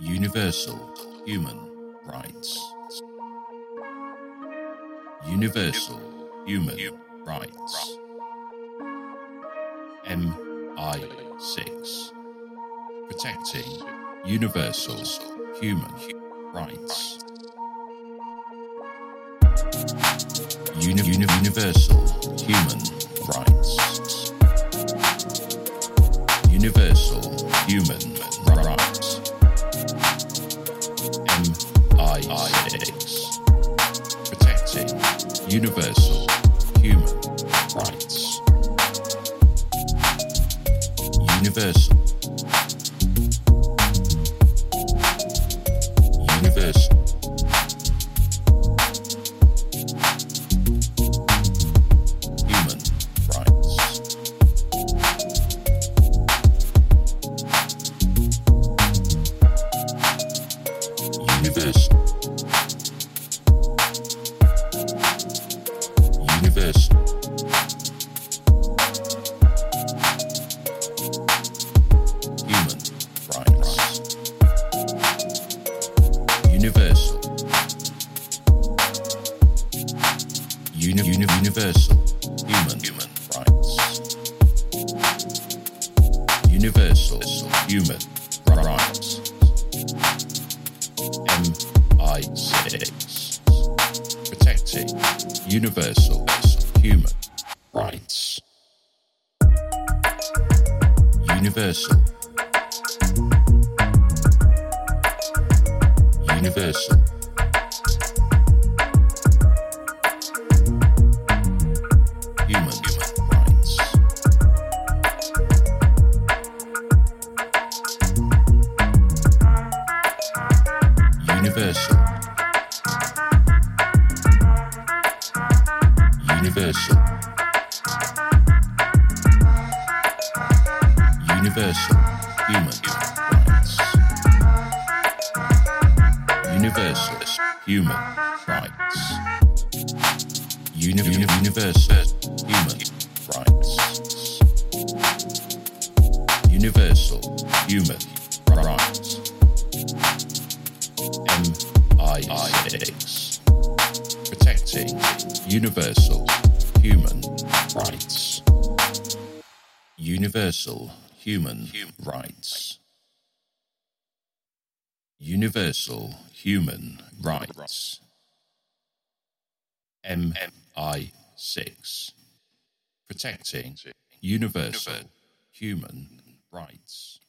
Universal human rights. Universal human rights. MI6. Protecting universal human rights. Uni- uni- universal human rights. Universal human universal human rights. Universal. Universal. Human rights. Universal. Universal. Human rights. Universal. Uni- uni- universal. Human human rights. Universal human rights. MI6. Protecting universal human rights. Universal. Universal. Human rights. Universal. Universal. Universal human rights. Universal human rights. Uni- uni- universal human rights. Universal human rights. MI6. Protecting universal human rights. Universal human rights. Universal human rights. MI6. Protecting universal human rights.